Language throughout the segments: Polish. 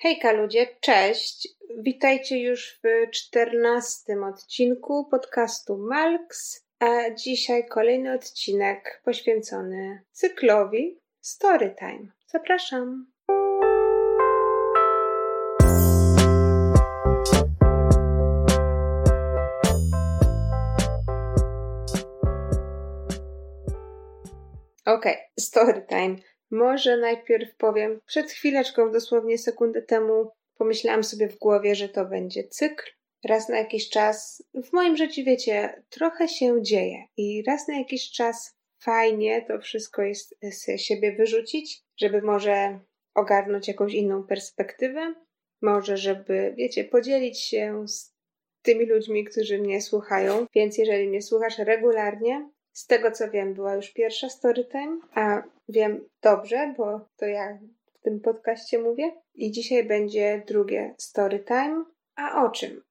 Hejka ludzie, cześć! Witajcie już w czternastym odcinku podcastu Malks, a dzisiaj kolejny odcinek poświęcony cyklowi Storytime. Zapraszam! Okej, okay, Storytime. Może najpierw powiem, przed chwileczką, dosłownie sekundę temu, pomyślałam sobie w głowie, że to będzie cykl. Raz na jakiś czas, w moim życiu, wiecie, trochę się dzieje i raz na jakiś czas fajnie to wszystko jest z siebie wyrzucić, żeby może ogarnąć jakąś inną perspektywę, może żeby, wiecie, podzielić się z tymi ludźmi, którzy mnie słuchają. Więc jeżeli mnie słuchasz regularnie, z tego co wiem, była już pierwsza storytime, a wiem dobrze, bo to ja w tym podcaście mówię. I dzisiaj będzie drugie storytime. A o czym?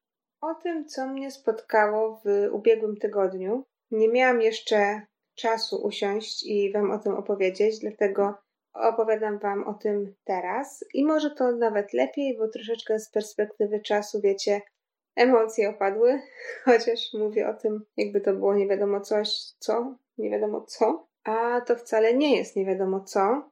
O tym, co mnie spotkało w ubiegłym tygodniu. Nie miałam jeszcze czasu usiąść i Wam o tym opowiedzieć, dlatego opowiadam Wam o tym teraz. I może to nawet lepiej, bo troszeczkę z perspektywy czasu, wiecie, emocje opadły, chociaż mówię o tym, jakby to było nie wiadomo coś, co, nie wiadomo co, a to wcale nie jest nie wiadomo co,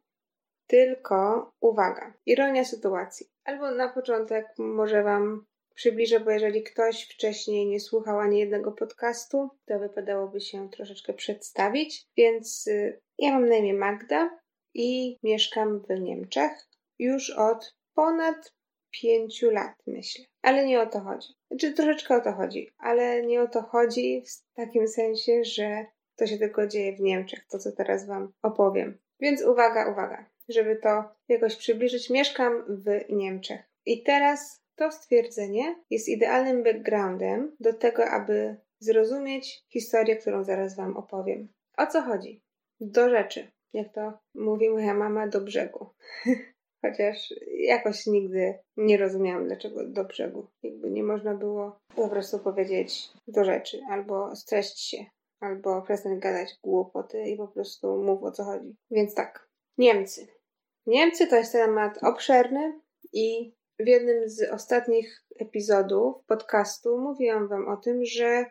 tylko uwaga, ironia sytuacji. Albo na początek może Wam przybliżę, bo jeżeli ktoś wcześniej nie słuchał ani jednego podcastu, to wypadałoby się troszeczkę przedstawić. Więc y, ja mam na imię Magda i mieszkam w Niemczech już od ponad pięciu lat, myślę. Ale nie o to chodzi. Znaczy, troszeczkę o to chodzi, ale nie o to chodzi w takim sensie, że to się tylko dzieje w Niemczech, to co teraz Wam opowiem. Więc uwaga, uwaga, żeby to jakoś przybliżyć, mieszkam w Niemczech. I teraz to stwierdzenie jest idealnym backgroundem do tego, aby zrozumieć historię, którą zaraz Wam opowiem. O co chodzi? Do rzeczy. Jak to mówi moja mama, do brzegu. Chociaż jakoś nigdy nie rozumiałam, dlaczego do brzegu. Jakby nie można było po prostu powiedzieć do rzeczy, albo streść się, albo przestań gadać głupoty i po prostu mów o co chodzi. Więc tak, Niemcy. Niemcy to jest temat obszerny i w jednym z ostatnich epizodów podcastu mówiłam Wam o tym, że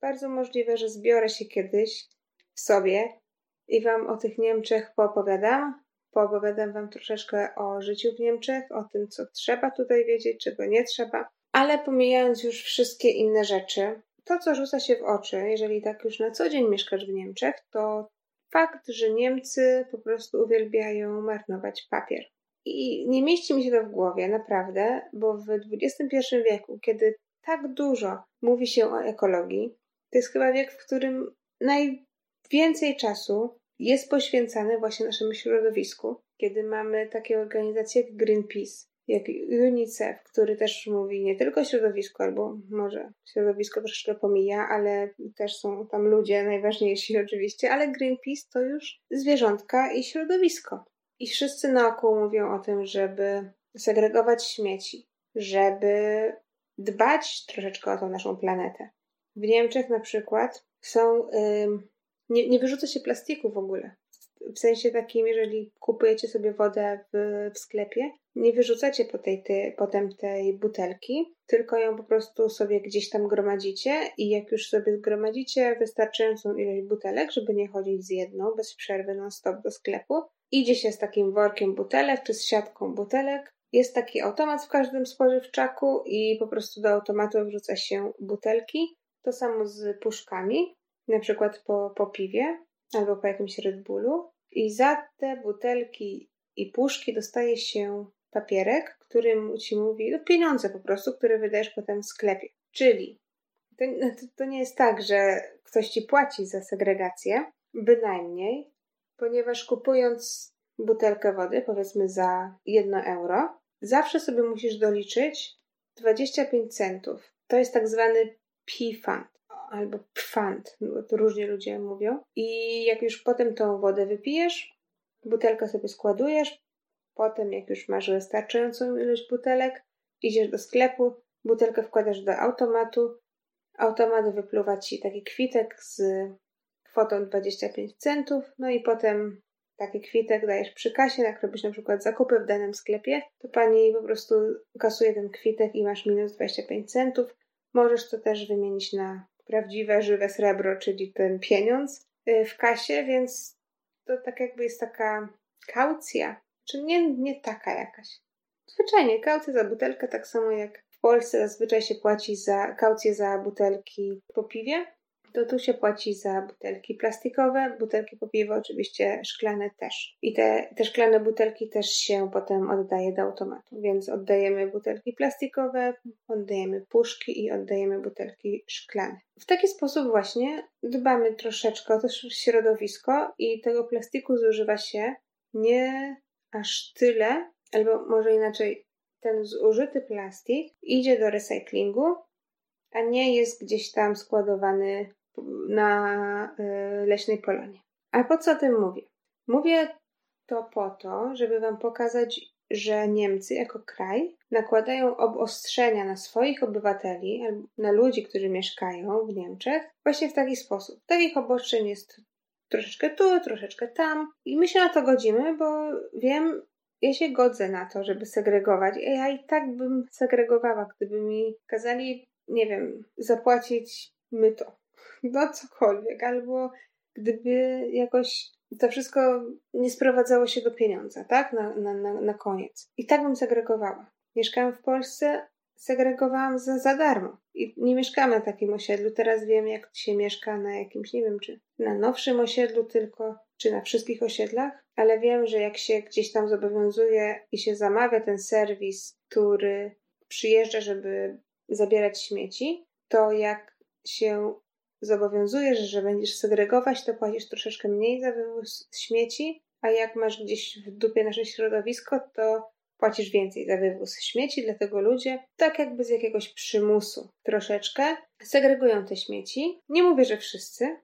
bardzo możliwe, że zbiorę się kiedyś w sobie i Wam o tych Niemczech poopowiadam, Poopowiadam Wam troszeczkę o życiu w Niemczech, o tym, co trzeba tutaj wiedzieć, czego nie trzeba, ale pomijając już wszystkie inne rzeczy, to, co rzuca się w oczy, jeżeli tak już na co dzień mieszkasz w Niemczech, to fakt, że Niemcy po prostu uwielbiają marnować papier. I nie mieści mi się to w głowie, naprawdę, bo w XXI wieku, kiedy tak dużo mówi się o ekologii, to jest chyba wiek, w którym najwięcej czasu jest poświęcany właśnie naszemu środowisku, kiedy mamy takie organizacje jak Greenpeace, jak UNICEF, który też mówi nie tylko o środowisku, albo może środowisko troszeczkę pomija, ale też są tam ludzie najważniejsi oczywiście, ale Greenpeace to już zwierzątka i środowisko. I wszyscy naokoło mówią o tym, żeby segregować śmieci, żeby dbać troszeczkę o tą naszą planetę. W Niemczech na przykład są nie, nie wyrzuca się plastiku w ogóle. W sensie takim, jeżeli kupujecie sobie wodę w, w sklepie, nie wyrzucacie po tej, potem tej butelki, tylko ją po prostu sobie gdzieś tam gromadzicie i jak już sobie zgromadzicie wystarczającą ilość butelek, żeby nie chodzić z jedną bez przerwy non-stop do sklepu, idzie się z takim workiem butelek czy z siatką butelek. Jest taki automat w każdym spożywczaku i po prostu do automatu wrzuca się butelki. To samo z puszkami na przykład po, po piwie albo po jakimś Red Bullu i za te butelki i puszki dostaje się papierek, który ci mówi, no pieniądze po prostu, które wydajesz potem w sklepie. Czyli to, to, to nie jest tak, że ktoś ci płaci za segregację, bynajmniej, ponieważ kupując butelkę wody, powiedzmy za 1 euro, zawsze sobie musisz doliczyć 25 centów. To jest tak zwany P-fund albo pfand, to różnie ludzie mówią. I jak już potem tą wodę wypijesz, butelkę sobie składujesz, potem jak już masz wystarczającą ilość butelek, idziesz do sklepu, butelkę wkładasz do automatu, automat wypluwa ci taki kwitek z kwotą 25 centów, no i potem taki kwitek dajesz przy kasie, jak robisz na przykład zakupy w danym sklepie, to pani po prostu kasuje ten kwitek i masz minus 25 centów. Możesz to też wymienić na prawdziwe, żywe srebro, czyli ten pieniądz y, w kasie, więc to tak jakby jest taka kaucja, czy nie, nie taka jakaś. Zwyczajnie kaucja za butelkę, tak samo jak w Polsce zazwyczaj się płaci za kaucję za butelki po piwie, to tu się płaci za butelki plastikowe, butelki po piwo oczywiście szklane też. I te, te szklane butelki też się potem oddaje do automatu, więc oddajemy butelki plastikowe, oddajemy puszki i oddajemy butelki szklane. W taki sposób właśnie dbamy troszeczkę o to środowisko i tego plastiku zużywa się nie aż tyle, albo może inaczej, ten zużyty plastik idzie do recyklingu, a nie jest gdzieś tam składowany na y, leśnej polonie. A po co o tym mówię? Mówię to po to, żeby Wam pokazać, że Niemcy jako kraj nakładają obostrzenia na swoich obywateli, na ludzi, którzy mieszkają w Niemczech, właśnie w taki sposób. Takich obostrzeń jest troszeczkę tu, troszeczkę tam i my się na to godzimy, bo wiem, ja się godzę na to, żeby segregować. Ja i tak bym segregowała, gdyby mi kazali, nie wiem, zapłacić myto no cokolwiek, albo gdyby jakoś to wszystko nie sprowadzało się do pieniądza, tak? Na, na, na, na koniec. I tak bym segregowała. Mieszkałam w Polsce, segregowałam za, za darmo. I nie mieszkamy na takim osiedlu. Teraz wiem, jak się mieszka na jakimś, nie wiem, czy na nowszym osiedlu tylko, czy na wszystkich osiedlach, ale wiem, że jak się gdzieś tam zobowiązuje i się zamawia ten serwis, który przyjeżdża, żeby zabierać śmieci, to jak się zobowiązujesz, że będziesz segregować, to płacisz troszeczkę mniej za wywóz śmieci, a jak masz gdzieś w dupie nasze środowisko, to płacisz więcej za wywóz śmieci, dlatego ludzie, tak jakby z jakiegoś przymusu, troszeczkę segregują te śmieci. Nie mówię, że wszyscy,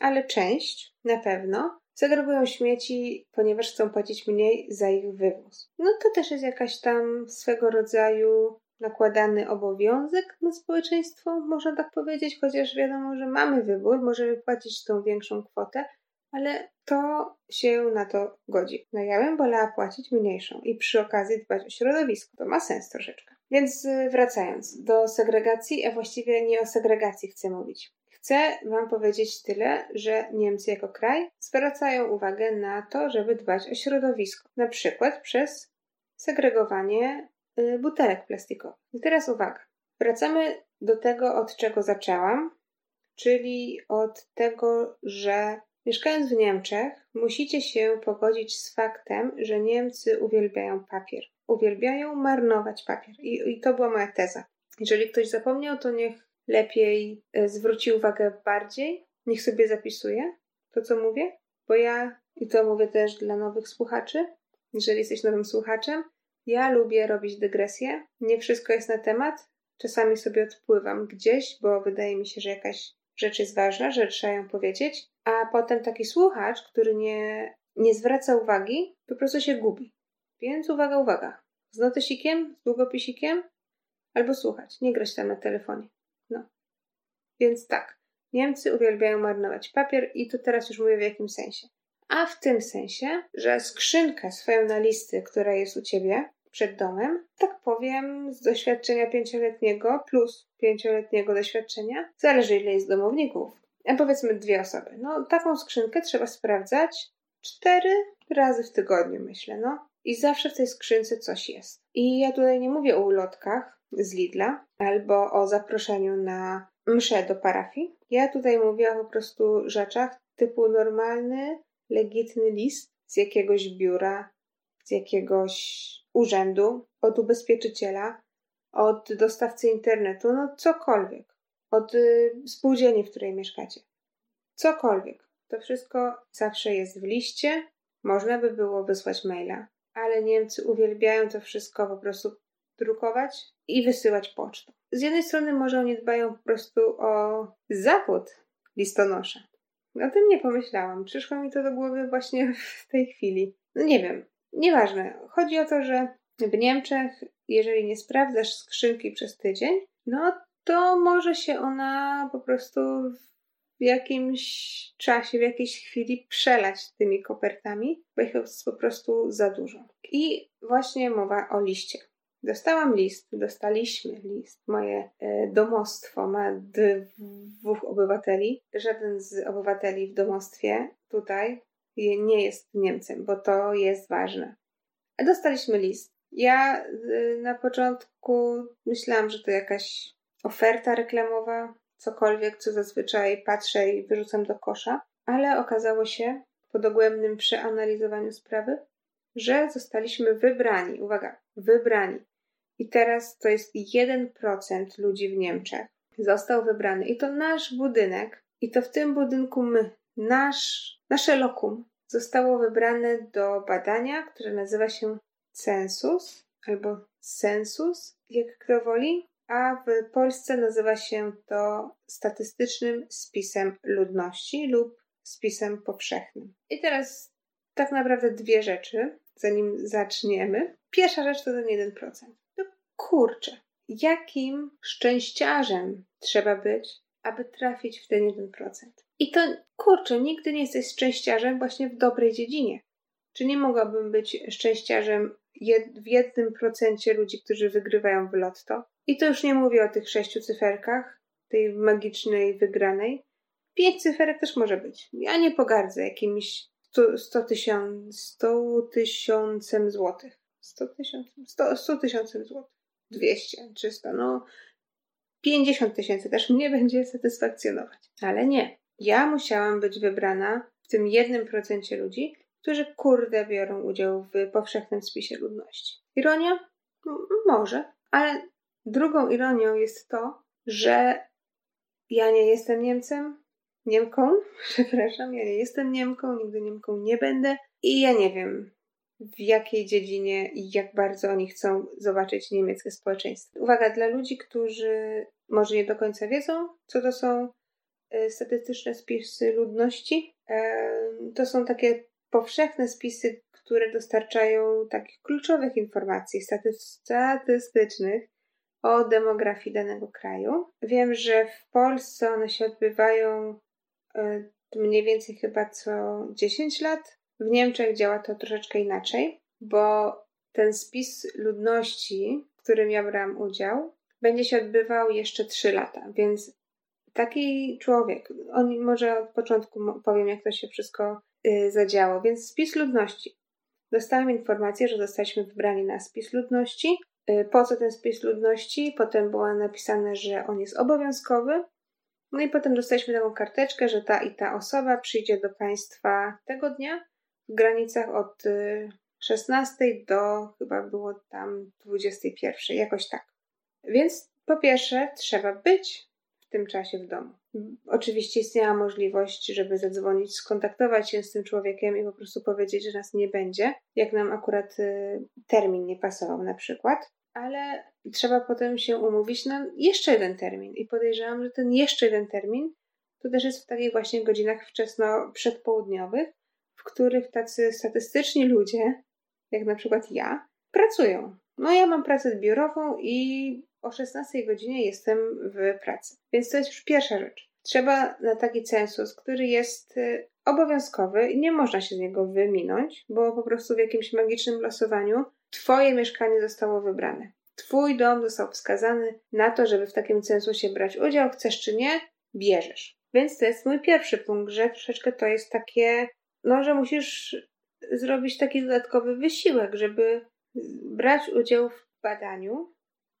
ale część na pewno segregują śmieci, ponieważ chcą płacić mniej za ich wywóz. No to też jest jakaś tam swego rodzaju nakładany obowiązek na społeczeństwo, można tak powiedzieć, chociaż wiadomo, że mamy wybór, możemy płacić tą większą kwotę, ale to się na to godzi. No ja bym wolała płacić mniejszą i przy okazji dbać o środowisko. To ma sens troszeczkę. Więc y, wracając do segregacji, a właściwie nie o segregacji chcę mówić. Chcę Wam powiedzieć tyle, że Niemcy jako kraj zwracają uwagę na to, żeby dbać o środowisko. Na przykład przez segregowanie butelek plastikowych. I teraz uwaga. Wracamy do tego, od czego zaczęłam, czyli od tego, że mieszkając w Niemczech, musicie się pogodzić z faktem, że Niemcy uwielbiają papier. Uwielbiają marnować papier. I, i to była moja teza. Jeżeli ktoś zapomniał, to niech lepiej y, zwróci uwagę bardziej, niech sobie zapisuje to, co mówię, bo ja, i to mówię też dla nowych słuchaczy, jeżeli jesteś nowym słuchaczem, ja lubię robić dygresje. Nie wszystko jest na temat. Czasami sobie odpływam gdzieś, bo wydaje mi się, że jakaś rzecz jest ważna, że trzeba ją powiedzieć, a potem taki słuchacz, który nie, nie zwraca uwagi, po prostu się gubi. Więc uwaga, uwaga. Z notesikiem, z długopisikiem, albo słuchać, nie grać tam na telefonie. No. Więc tak, Niemcy uwielbiają marnować papier i tu teraz już mówię w jakim sensie. A w tym sensie, że skrzynkę swoją na listy, która jest u ciebie, przed domem, tak powiem, z doświadczenia pięcioletniego plus pięcioletniego doświadczenia, zależy ile jest domowników. A powiedzmy dwie osoby. No, taką skrzynkę trzeba sprawdzać cztery razy w tygodniu, myślę, no. I zawsze w tej skrzynce coś jest. I ja tutaj nie mówię o ulotkach z Lidla albo o zaproszeniu na mszę do parafii. Ja tutaj mówię o po prostu rzeczach typu normalny, legitny list z jakiegoś biura, z jakiegoś urzędu, od ubezpieczyciela, od dostawcy internetu, no cokolwiek, od y, spółdzielni, w której mieszkacie. Cokolwiek. To wszystko zawsze jest w liście. Można by było wysłać maila, ale Niemcy uwielbiają to wszystko po prostu drukować i wysyłać pocztą. Z jednej strony może oni dbają po prostu o zawód listonosza. O tym nie pomyślałam. Przyszło mi to do głowy właśnie w tej chwili. No nie wiem, Nieważne. Chodzi o to, że w Niemczech, jeżeli nie sprawdzasz skrzynki przez tydzień, no to może się ona po prostu w jakimś czasie, w jakiejś chwili przelać tymi kopertami, bo ich jest po prostu za dużo. I właśnie mowa o liście. Dostałam list, dostaliśmy list. Moje e, domostwo ma dwóch obywateli. Żaden z obywateli w domostwie tutaj nie jest Niemcem, bo to jest ważne. Dostaliśmy list. Ja e, na początku myślałam, że to jakaś oferta reklamowa, cokolwiek, co zazwyczaj patrzę i wyrzucam do kosza, ale okazało się po dogłębnym przeanalizowaniu sprawy, że zostaliśmy wybrani. Uwaga, wybrani. I teraz to jest 1% ludzi w Niemczech został wybrany. I to nasz budynek, i to w tym budynku my, nasz, nasze lokum zostało wybrane do badania, które nazywa się census albo census, jak kto woli a w Polsce nazywa się to statystycznym spisem ludności lub spisem powszechnym. I teraz tak naprawdę dwie rzeczy, zanim zaczniemy. Pierwsza rzecz to ten 1%. No kurczę, jakim szczęściarzem trzeba być, aby trafić w ten 1%? I to kurczę, nigdy nie jesteś szczęściarzem właśnie w dobrej dziedzinie. Czy nie mogłabym być szczęściarzem w jednym procencie ludzi, którzy wygrywają w lotto? I to już nie mówię o tych sześciu cyferkach, tej magicznej wygranej. Pięć cyferek też może być. Ja nie pogardzę jakimiś 100 tysiącem złotych. 100 tysięcy, 100 tysięcy złotych. 200, 300, no 50 tysięcy też mnie będzie satysfakcjonować. Ale nie. Ja musiałam być wybrana w tym jednym procencie ludzi, którzy kurde biorą udział w powszechnym spisie ludności. Ironia? Może, ale Drugą ironią jest to, że ja nie jestem Niemcem, Niemką, przepraszam, ja nie jestem Niemką, nigdy Niemką nie będę i ja nie wiem, w jakiej dziedzinie i jak bardzo oni chcą zobaczyć niemieckie społeczeństwo. Uwaga, dla ludzi, którzy może nie do końca wiedzą, co to są statystyczne spisy ludności. E, to są takie powszechne spisy, które dostarczają takich kluczowych informacji statystycznych o demografii danego kraju. Wiem, że w Polsce one się odbywają e, mniej więcej chyba co 10 lat. W Niemczech działa to troszeczkę inaczej, bo ten spis ludności, w którym ja brałam udział, będzie się odbywał jeszcze 3 lata, więc taki człowiek, on może od początku powiem, jak to się wszystko y, zadziało, więc spis ludności. Dostałam informację, że zostaliśmy wybrani na spis ludności Y, po co ten spis ludności. Potem było napisane, że on jest obowiązkowy. No i potem dostaliśmy taką karteczkę, że ta i ta osoba przyjdzie do państwa tego dnia w granicach od 16 y, do chyba było tam 21, jakoś tak. Więc po pierwsze, trzeba być w tym czasie w domu. Oczywiście istniała możliwość, żeby zadzwonić, skontaktować się z tym człowiekiem i po prostu powiedzieć, że nas nie będzie, jak nam akurat y, termin nie pasował na przykład ale trzeba potem się umówić na jeszcze jeden termin. I podejrzewam, że ten jeszcze jeden termin to też jest w takich właśnie godzinach wczesno przedpołudniowych, w których tacy statystyczni ludzie, jak na przykład ja, pracują. No ja mam pracę biurową i o 16 godzinie jestem w pracy. Więc to jest już pierwsza rzecz. Trzeba na taki census, który jest y, obowiązkowy i nie można się z niego wyminąć, bo po prostu w jakimś magicznym losowaniu Twoje mieszkanie zostało wybrane. Twój dom został wskazany na to, żeby w takim censusie brać udział, chcesz czy nie, bierzesz. Więc to jest mój pierwszy punkt, że troszeczkę to jest takie, no, że musisz zrobić taki dodatkowy wysiłek, żeby brać udział w badaniu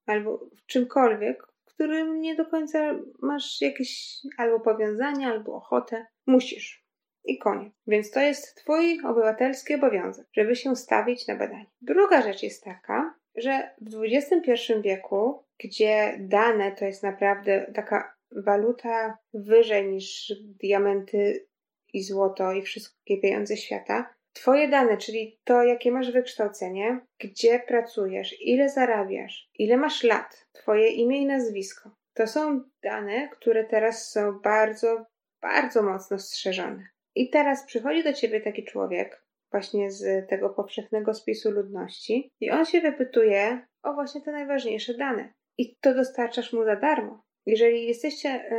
albo w czymkolwiek, w którym nie do końca masz jakieś albo powiązania, albo ochotę. Musisz i koniec. Więc to jest Twój obywatelski obowiązek, żeby się stawić na badanie. Druga rzecz jest taka, że w XXI wieku, gdzie dane to jest naprawdę taka waluta wyżej niż diamenty i złoto i wszystkie pieniądze świata, Twoje dane, czyli to, jakie masz wykształcenie, gdzie pracujesz, ile zarabiasz, ile masz lat, Twoje imię i nazwisko, to są dane, które teraz są bardzo, bardzo mocno strzeżone. I teraz przychodzi do ciebie taki człowiek, właśnie z tego powszechnego spisu ludności, i on się wypytuje o właśnie te najważniejsze dane. I to dostarczasz mu za darmo. jeżeli jesteście,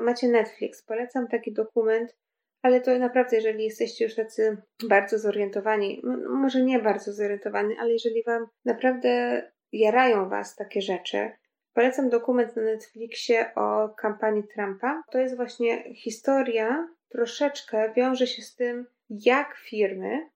macie Netflix, polecam taki dokument, ale to naprawdę, jeżeli jesteście już tacy bardzo zorientowani, może nie bardzo zorientowani, ale jeżeli Wam naprawdę jarają Was takie rzeczy, polecam dokument na Netflixie o kampanii Trumpa. To jest właśnie historia, troszeczkę wiąże się z tym, jak firmy,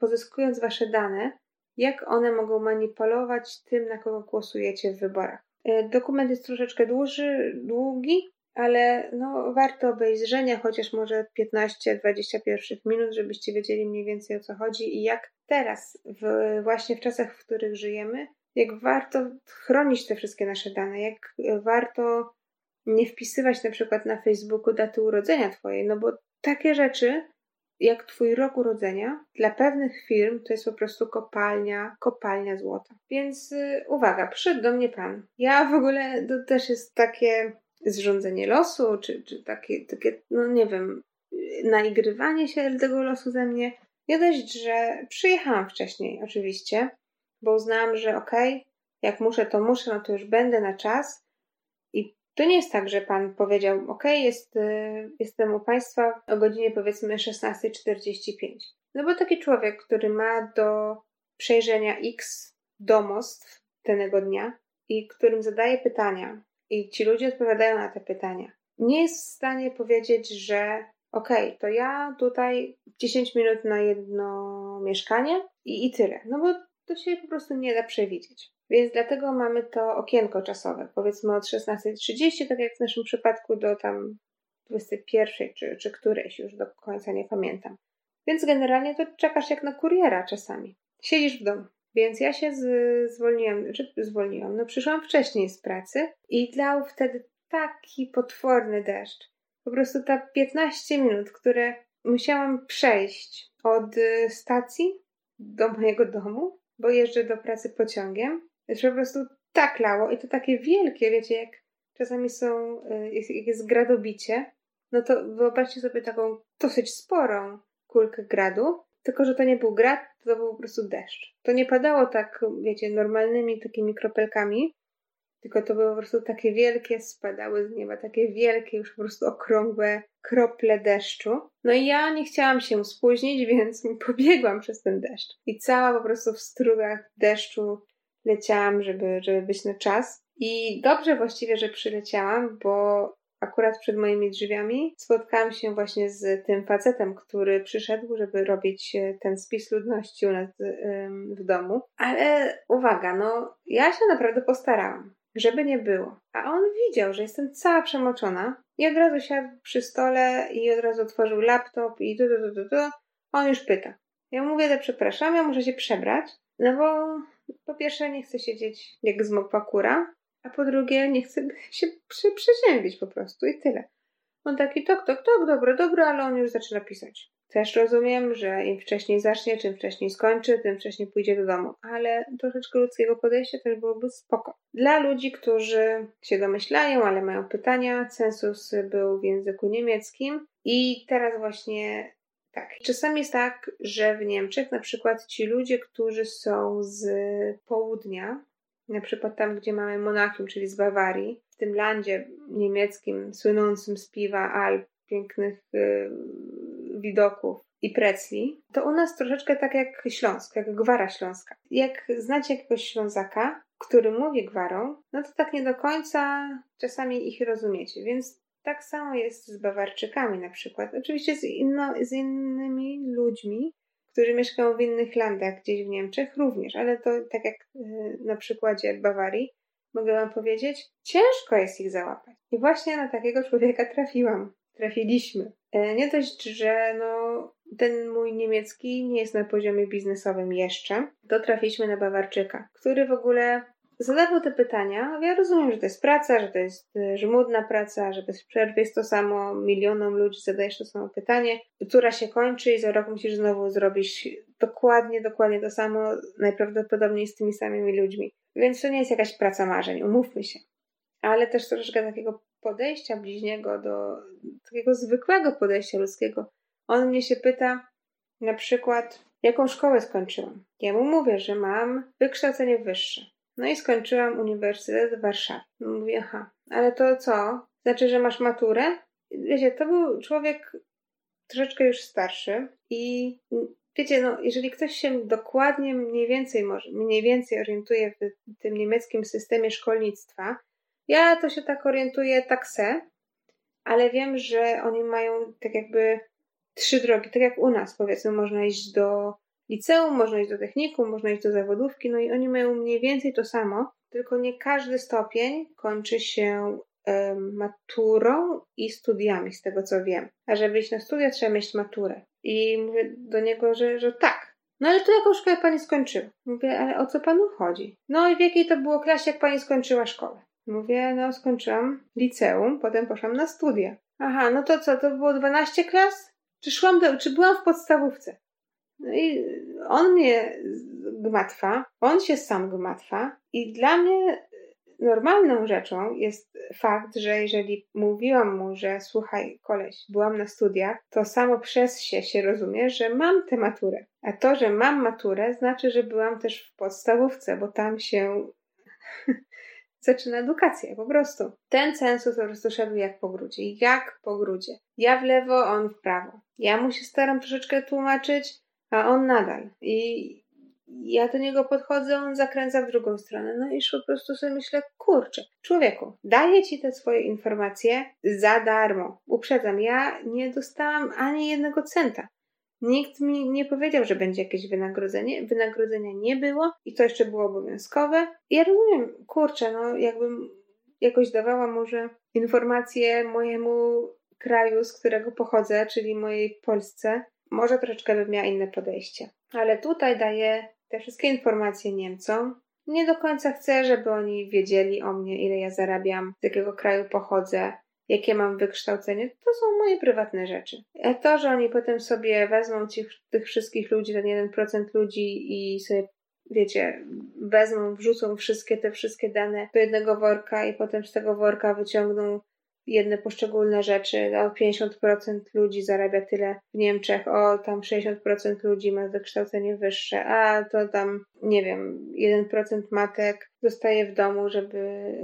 pozyskując Wasze dane, jak one mogą manipulować tym, na kogo głosujecie w wyborach. E, dokument jest troszeczkę dłuży, długi, ale no, warto obejrzenia, chociaż może 15-20 pierwszych minut, żebyście wiedzieli mniej więcej o co chodzi i jak teraz, w, właśnie w czasach, w których żyjemy, jak warto chronić te wszystkie nasze dane, jak warto nie wpisywać na przykład na Facebooku daty urodzenia Twojej, no bo takie rzeczy jak Twój rok urodzenia dla pewnych firm to jest po prostu kopalnia, kopalnia złota. Więc y, uwaga, przyszedł do mnie Pan. Ja w ogóle, to też jest takie zrządzenie losu, czy, czy takie, takie, no nie wiem, naigrywanie się tego losu ze mnie. Nie dość, że przyjechałam wcześniej, oczywiście, bo uznałam, że okej, okay, jak muszę, to muszę, no to już będę na czas. I to nie jest tak, że pan powiedział, ok, jest, y, jestem u państwa o godzinie powiedzmy 16.45. No bo taki człowiek, który ma do przejrzenia x domostw danego dnia i którym zadaje pytania, i ci ludzie odpowiadają na te pytania. Nie jest w stanie powiedzieć, że okej, okay, to ja tutaj 10 minut na jedno mieszkanie i, i tyle. No bo to się po prostu nie da przewidzieć. Więc dlatego mamy to okienko czasowe, powiedzmy od 16.30, tak jak w naszym przypadku, do tam 21 czy, czy którejś, już do końca nie pamiętam. Więc generalnie to czekasz jak na kuriera czasami. Siedzisz w domu. Więc ja się z, zwolniłam, czy zwolniłam, no przyszłam wcześniej z pracy i dał wtedy taki potworny deszcz. Po prostu ta 15 minut, które musiałam przejść od y, stacji do mojego domu, bo jeżdżę do pracy pociągiem, że po prostu tak lało i to takie wielkie, wiecie, jak czasami są, y, jak jest gradobicie, no to wyobraźcie sobie taką dosyć sporą kulkę gradu tylko, że to nie był grad, to był po prostu deszcz. To nie padało tak, wiecie, normalnymi takimi kropelkami, tylko to były po prostu takie wielkie, spadały z nieba, takie wielkie, już po prostu okrągłe krople deszczu. No i ja nie chciałam się spóźnić, więc pobiegłam przez ten deszcz. I cała po prostu w strugach deszczu leciałam, żeby, żeby być na czas. I dobrze właściwie, że przyleciałam, bo akurat przed moimi drzwiami spotkałam się właśnie z tym facetem, który przyszedł, żeby robić e, ten spis ludności u nas w domu. Ale uwaga, no ja się naprawdę postarałam, żeby nie było. A on widział, że jestem cała przemoczona i od razu siadł przy stole i od razu otworzył laptop i tu, tu, tu, tu, On już pyta. Ja mówię, że przepraszam, ja muszę się przebrać, no bo po pierwsze nie chcę siedzieć jak zmokła kura, a po drugie nie chcę się przy, przeziębić po prostu i tyle. On taki tok, tok, tok, dobro, dobro, ale on już zaczyna pisać. Też rozumiem, że im wcześniej zacznie, czym wcześniej skończy, tym wcześniej pójdzie do domu, ale troszeczkę ludzkiego podejścia też byłoby spoko. Dla ludzi, którzy się domyślają, ale mają pytania, census był w języku niemieckim i teraz właśnie tak. Czasami jest tak, że w Niemczech na przykład ci ludzie, którzy są z południa, na przykład tam, gdzie mamy Monachium, czyli z Bawarii, w tym landzie niemieckim słynącym z piwa Alp, pięknych y, widoków i precli, to u nas troszeczkę tak jak Śląsk, jak gwara śląska. Jak znacie jakiegoś Ślązaka, który mówi gwarą, no to tak nie do końca czasami ich rozumiecie, więc tak samo jest z Bawarczykami na przykład. Oczywiście z, inno, z innymi ludźmi, którzy mieszkają w innych landach, gdzieś w Niemczech również, ale to tak jak y, na przykładzie Bawarii, mogę Wam powiedzieć, ciężko jest ich załapać. I właśnie na takiego człowieka trafiłam. Trafiliśmy. E, nie dość, że no, ten mój niemiecki nie jest na poziomie biznesowym jeszcze, to trafiliśmy na Bawarczyka, który w ogóle zadawał te pytania. Ja rozumiem, że to jest praca, że to jest y, żmudna praca, że bez przerwy jest to samo, milionom ludzi zadajesz to samo pytanie, która się kończy i za rok musisz znowu zrobić dokładnie, dokładnie to samo, najprawdopodobniej z tymi samymi ludźmi. Więc to nie jest jakaś praca marzeń, umówmy się. Ale też troszeczkę takiego podejścia bliźniego do takiego zwykłego podejścia ludzkiego. On mnie się pyta na przykład, jaką szkołę skończyłam. Ja mu mówię, że mam wykształcenie wyższe No i skończyłam Uniwersytet w Warszawie. Mówię, aha, ale to co? Znaczy, że masz maturę? Wiecie, to był człowiek troszeczkę już starszy i wiecie, no, jeżeli ktoś się dokładnie mniej więcej może, mniej więcej orientuje w tym niemieckim systemie szkolnictwa, ja to się tak orientuję tak se, ale wiem, że oni mają tak jakby trzy drogi, tak jak u nas powiedzmy, można iść do liceum, można iść do technikum, można iść do zawodówki, no i oni mają mniej więcej to samo, tylko nie każdy stopień kończy się maturą i studiami, z tego co wiem. A żeby iść na studia, trzeba mieć maturę. I mówię do niego, że, że tak. No ale to jaką szkołę pani skończyła? Mówię, ale o co panu chodzi? No i w jakiej to było klasie, jak pani skończyła szkołę? Mówię, no skończyłam liceum, potem poszłam na studia. Aha, no to co, to było 12 klas? Czy szłam do, czy byłam w podstawówce? No i on mnie gmatwa, on się sam gmatwa i dla mnie normalną rzeczą jest fakt, że jeżeli mówiłam mu, że słuchaj, koleś, byłam na studiach, to samo przez się się rozumie, że mam tę maturę. A to, że mam maturę, znaczy, że byłam też w podstawówce, bo tam się zaczyna edukacja, po prostu. Ten census po prostu szedł jak po grudzie. Jak po grudzie. Ja w lewo, on w prawo. Ja mu się staram troszeczkę tłumaczyć, a on nadal. I ja do niego podchodzę, on zakręca w drugą stronę. No i po prostu sobie myślę, kurczę, człowieku, daję ci te swoje informacje za darmo. Uprzedzam, ja nie dostałam ani jednego centa. Nikt mi nie powiedział, że będzie jakieś wynagrodzenie. Wynagrodzenia nie było i to jeszcze było obowiązkowe. Ja rozumiem, kurczę, no jakbym jakoś dawała może informacje mojemu kraju, z którego pochodzę, czyli mojej Polsce, może troszeczkę bym miała inne podejście. Ale tutaj daję te wszystkie informacje Niemcom. Nie do końca chcę, żeby oni wiedzieli o mnie, ile ja zarabiam, z jakiego kraju pochodzę, jakie mam wykształcenie. To są moje prywatne rzeczy. A to, że oni potem sobie wezmą ci, tych wszystkich ludzi, ten 1% ludzi i sobie wiecie, wezmą, wrzucą wszystkie te wszystkie dane do jednego worka i potem z tego worka wyciągną jedne poszczególne rzeczy. O 50% ludzi zarabia tyle w Niemczech, o tam 60% ludzi ma wykształcenie wyższe, a to tam, nie wiem, 1% matek zostaje w domu, żeby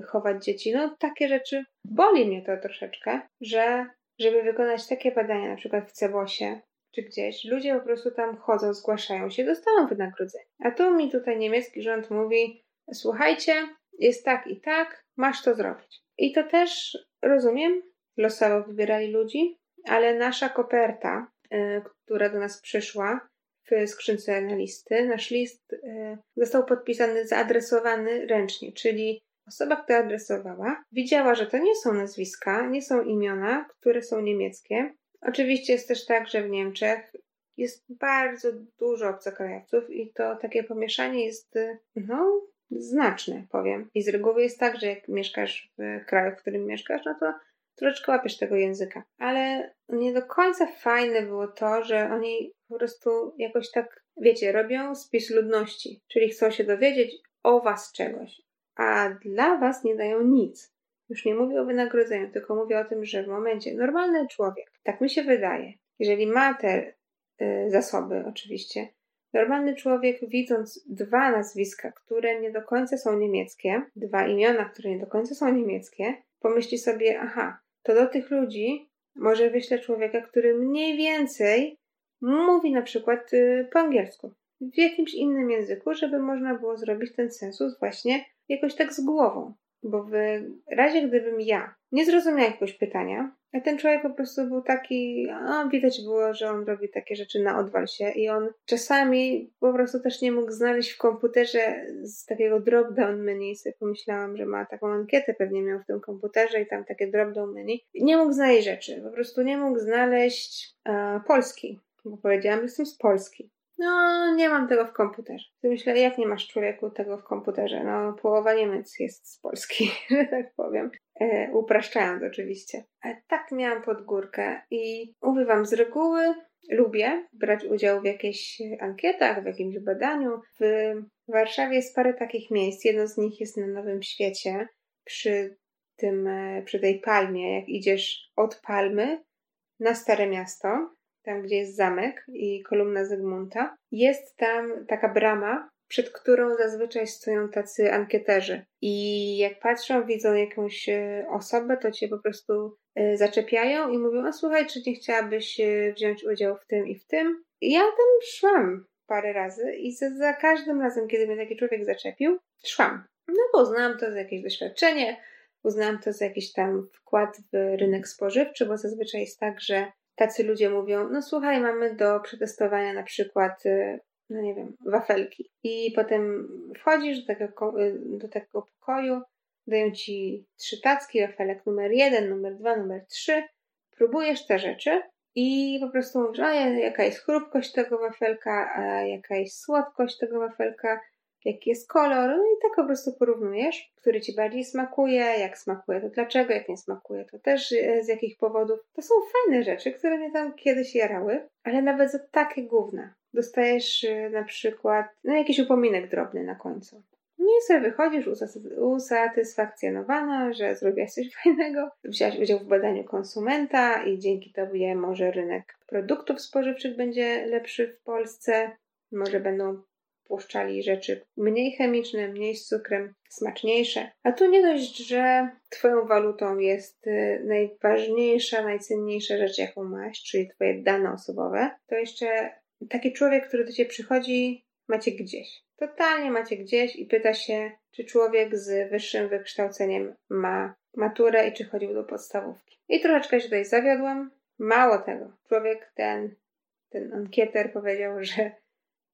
chować dzieci. No takie rzeczy boli mnie to troszeczkę, że żeby wykonać takie badania, na przykład w Cebosie, czy gdzieś, ludzie po prostu tam chodzą, zgłaszają się, dostają wynagrodzenie. A tu mi tutaj niemiecki rząd mówi: Słuchajcie, jest tak i tak, masz to zrobić. I to też rozumiem, losowo wybierali ludzi, ale nasza koperta, y, która do nas przyszła w skrzynce na listy, nasz list y, został podpisany, zaadresowany ręcznie, czyli osoba, która adresowała, widziała, że to nie są nazwiska, nie są imiona, które są niemieckie. Oczywiście jest też tak, że w Niemczech jest bardzo dużo obcokrajowców i to takie pomieszanie jest, no, znaczne, powiem. I z reguły jest tak, że jak mieszkasz w kraju, w którym mieszkasz, no to troszeczkę łapiesz tego języka. Ale nie do końca fajne było to, że oni po prostu jakoś tak, wiecie, robią spis ludności, czyli chcą się dowiedzieć o was czegoś, a dla was nie dają nic. Już nie mówię o wynagrodzeniu, tylko mówię o tym, że w momencie normalny człowiek, tak mi się wydaje, jeżeli ma te y, zasoby oczywiście, Normalny człowiek, widząc dwa nazwiska, które nie do końca są niemieckie, dwa imiona, które nie do końca są niemieckie, pomyśli sobie, aha, to do tych ludzi może wyślę człowieka, który mniej więcej mówi na przykład y, po angielsku, w jakimś innym języku, żeby można było zrobić ten census właśnie jakoś tak z głową. Bo w razie, gdybym ja nie zrozumiała jakiegoś pytania, a ten człowiek po prostu był taki, a widać było, że on robi takie rzeczy na odwal się i on czasami po prostu też nie mógł znaleźć w komputerze z takiego drop-down menu. Sobie pomyślałam, że ma taką ankietę pewnie miał w tym komputerze i tam takie drop-down menu. Nie mógł znaleźć rzeczy, po prostu nie mógł znaleźć e, Polski, bo powiedziałam, że jestem z Polski. No, nie mam tego w komputerze. Myślę, jak nie masz człowieku tego w komputerze? No, połowa Niemiec jest z Polski, że tak powiem. E, upraszczając oczywiście. Ale tak miałam pod górkę i mówię z reguły lubię brać udział w jakichś ankietach, w jakimś badaniu. W Warszawie jest parę takich miejsc. Jedno z nich jest na Nowym Świecie, przy tym, e, przy tej palmie, jak idziesz od palmy na Stare Miasto, tam gdzie jest zamek i kolumna Zygmunta, jest tam taka brama, przed którą zazwyczaj stoją tacy ankieterzy. I jak patrzą, widzą jakąś e, osobę, to cię po prostu e, zaczepiają i mówią: A słuchaj, czy nie chciałabyś e, wziąć udział w tym i w tym? I ja tam szłam parę razy i za, za każdym razem, kiedy mnie taki człowiek zaczepił, szłam. No bo uznałam to za jakieś doświadczenie, uznałam to za jakiś tam wkład w rynek spożywczy, bo zazwyczaj jest tak, że tacy ludzie mówią, no słuchaj, mamy do przetestowania na przykład, y, no nie wiem, wafelki. I potem wchodzisz do tego, y, do tego pokoju, dają ci trzy tacki, wafelek numer jeden, numer dwa, numer trzy, próbujesz te rzeczy i po prostu mówisz, a jaka jest chrupkość tego wafelka, a jaka jest słodkość tego wafelka, jaki jest kolor, no i tak po prostu porównujesz, który ci bardziej smakuje, jak smakuje, to dlaczego, jak nie smakuje, to też e, z jakich powodów. To są fajne rzeczy, które mnie tam kiedyś jarały, ale nawet za takie gówna dostajesz e, na przykład no, jakiś upominek drobny na końcu. No i sobie wychodzisz usatysfakcjonowana, że zrobiłaś coś fajnego, wziąłeś udział w badaniu konsumenta i dzięki tobie może rynek produktów spożywczych będzie lepszy w Polsce, może będą puszczali rzeczy mniej chemiczne, mniej z cukrem, smaczniejsze. A tu nie dość, że Twoją walutą jest y, najważniejsza, najcenniejsza rzecz, jaką masz, czyli Twoje dane osobowe, to jeszcze taki człowiek, który do Ciebie przychodzi, macie gdzieś. Totalnie macie gdzieś i pyta się, czy człowiek z wyższym wykształceniem ma maturę i czy chodził do podstawówki. I troszeczkę się tutaj zawiodłam. Mało tego, człowiek ten, ten ankieter powiedział, że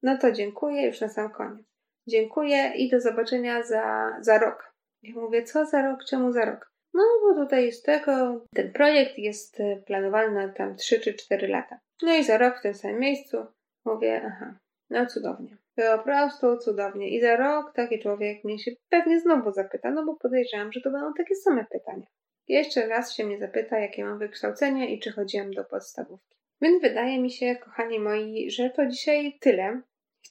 no to dziękuję już na sam koniec. Dziękuję i do zobaczenia za, za rok. Ja mówię, co za rok? Czemu za rok? No, bo tutaj jest tego, ten projekt jest e, planowany na tam 3 czy 4 lata. No i za rok w tym samym miejscu mówię, aha, no cudownie. Po prostu cudownie. I za rok taki człowiek mnie się pewnie znowu zapyta, no bo podejrzewam, że to będą takie same pytania. Jeszcze raz się mnie zapyta, jakie mam wykształcenie i czy chodziłam do podstawówki. Więc wydaje mi się, kochani moi, że to dzisiaj tyle.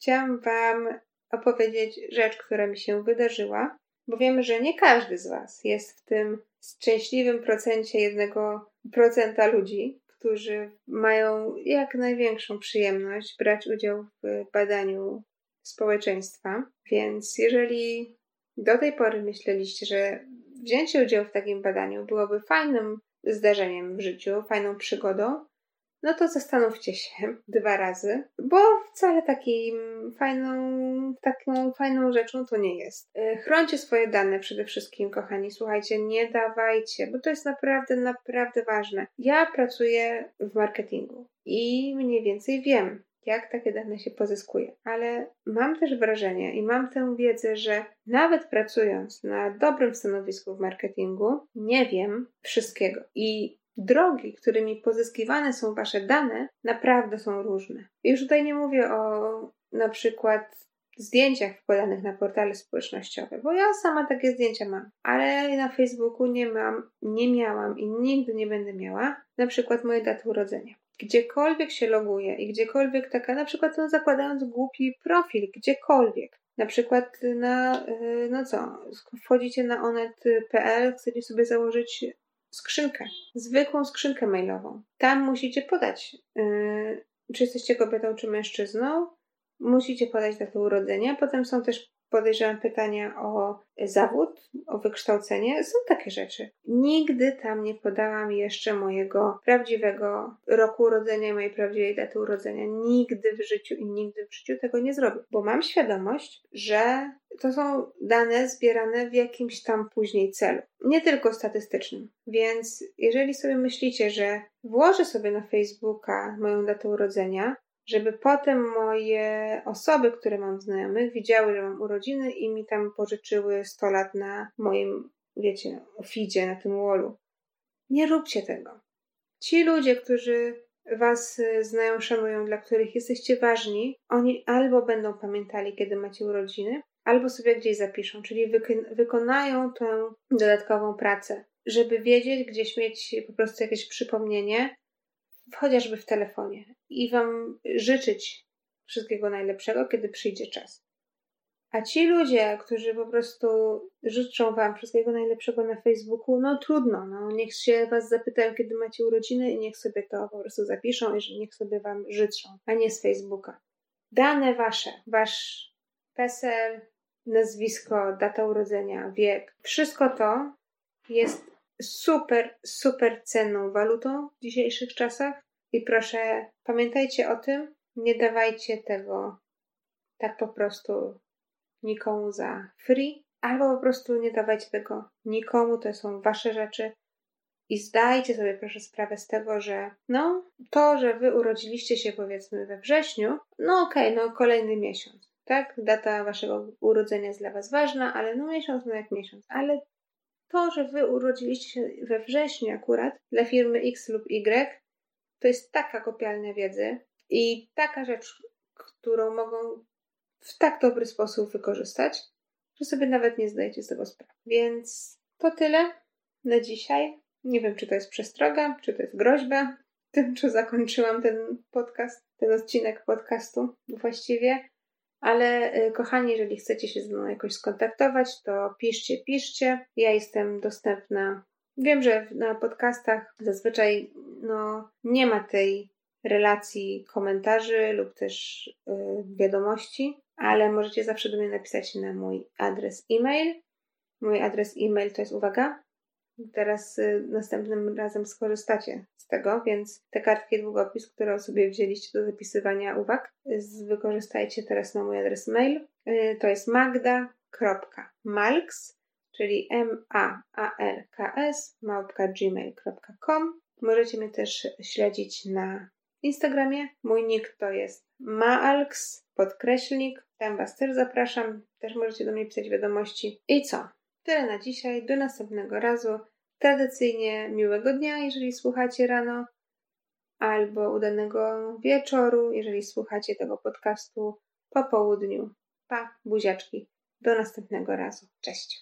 Chciałam Wam opowiedzieć rzecz, która mi się wydarzyła, bo wiem, że nie każdy z Was jest w tym szczęśliwym procencie jednego procenta ludzi, którzy mają jak największą przyjemność brać udział w badaniu społeczeństwa. Więc jeżeli do tej pory myśleliście, że wzięcie udziału w takim badaniu byłoby fajnym zdarzeniem w życiu, fajną przygodą, no to zastanówcie się dwa razy, bo wcale takim fajną, taką fajną rzeczą to nie jest. E, chroncie swoje dane przede wszystkim, kochani. Słuchajcie, nie dawajcie, bo to jest naprawdę, naprawdę ważne. Ja pracuję w marketingu i mniej więcej wiem, jak takie dane się pozyskuje. Ale mam też wrażenie i mam tę wiedzę, że nawet pracując na dobrym stanowisku w marketingu, nie wiem wszystkiego. I drogi, którymi pozyskiwane są Wasze dane, naprawdę są różne. Już tutaj nie mówię o na przykład zdjęciach wkładanych na portale społecznościowe, bo ja sama takie zdjęcia mam, ale na Facebooku nie mam, nie miałam i nigdy nie będę miała na przykład mojej daty urodzenia. Gdziekolwiek się loguję i gdziekolwiek taka, na przykład no, zakładając głupi profil, gdziekolwiek, na przykład na, y, no co, wchodzicie na onet.pl, chcecie sobie założyć skrzynkę, zwykłą skrzynkę mailową. Tam musicie podać, yy, czy jesteście kobietą, czy mężczyzną. Musicie podać datę urodzenia. Potem są też podejrzewam pytania o zawód, o wykształcenie. Są takie rzeczy. Nigdy tam nie podałam jeszcze mojego prawdziwego roku urodzenia, mojej prawdziwej daty urodzenia. Nigdy w życiu i nigdy w życiu tego nie zrobię, bo mam świadomość, że to są dane zbierane w jakimś tam później celu, nie tylko statystycznym. Więc jeżeli sobie myślicie, że włożę sobie na Facebooka moją datę urodzenia, żeby potem moje osoby, które mam znajomych, widziały, że mam urodziny i mi tam pożyczyły 100 lat na moim, wiecie, feedzie, na tym wallu. Nie róbcie tego. Ci ludzie, którzy Was znają, szanują, dla których jesteście ważni, oni albo będą pamiętali, kiedy macie urodziny, albo sobie gdzieś zapiszą, czyli wykonają tę dodatkową pracę, żeby wiedzieć, gdzieś mieć po prostu jakieś przypomnienie, chociażby w telefonie i Wam życzyć wszystkiego najlepszego, kiedy przyjdzie czas. A ci ludzie, którzy po prostu życzą Wam wszystkiego najlepszego na Facebooku, no trudno, no niech się Was zapytają, kiedy macie urodziny i niech sobie to po prostu zapiszą i niech sobie Wam życzą, a nie z Facebooka. Dane Wasze, Wasz PESEL, nazwisko, data urodzenia, wiek. Wszystko to jest super, super cenną walutą w dzisiejszych czasach. I proszę pamiętajcie o tym, nie dawajcie tego tak po prostu nikomu za free, albo po prostu nie dawajcie tego nikomu, to są wasze rzeczy. I zdajcie sobie proszę sprawę z tego, że no, to, że wy urodziliście się powiedzmy we wrześniu, no okej, okay, no kolejny miesiąc, tak? Data waszego urodzenia jest dla was ważna, ale no miesiąc, no jak miesiąc, ale to, że wy urodziliście się we wrześniu akurat dla firmy X lub Y, to jest taka kopialnia wiedzy i taka rzecz, którą mogą w tak dobry sposób wykorzystać, że sobie nawet nie zdajecie z tego sprawy. Więc to tyle na dzisiaj. Nie wiem, czy to jest przestroga, czy to jest groźba tym, czy zakończyłam ten podcast, ten odcinek podcastu właściwie. Ale y, kochani, jeżeli chcecie się z mną jakoś skontaktować, to piszcie, piszcie. Ja jestem dostępna. Wiem, że na podcastach zazwyczaj no, nie ma tej relacji komentarzy lub też yy, wiadomości, ale możecie zawsze do mnie napisać na mój adres e-mail. Mój adres e-mail to jest uwaga. Teraz y, następnym razem skorzystacie tego, więc te kartki długopis, które sobie wzięliście do zapisywania uwag, wykorzystajcie teraz na mój adres mail. Y, to jest magda.malks, czyli m-a-a-l-k-s małpka gmail.com. Możecie mnie też śledzić na Instagramie. Mój nick to jest maalks, podkreślnik. Tam Was też zapraszam. Też możecie do mnie pisać wiadomości. I co? Tyle na dzisiaj. Do następnego razu. Tradycyjnie miłego dnia, jeżeli słuchacie rano, albo udanego wieczoru, jeżeli słuchacie tego podcastu po południu. Pa, buziaczki. Do następnego razu. Cześć.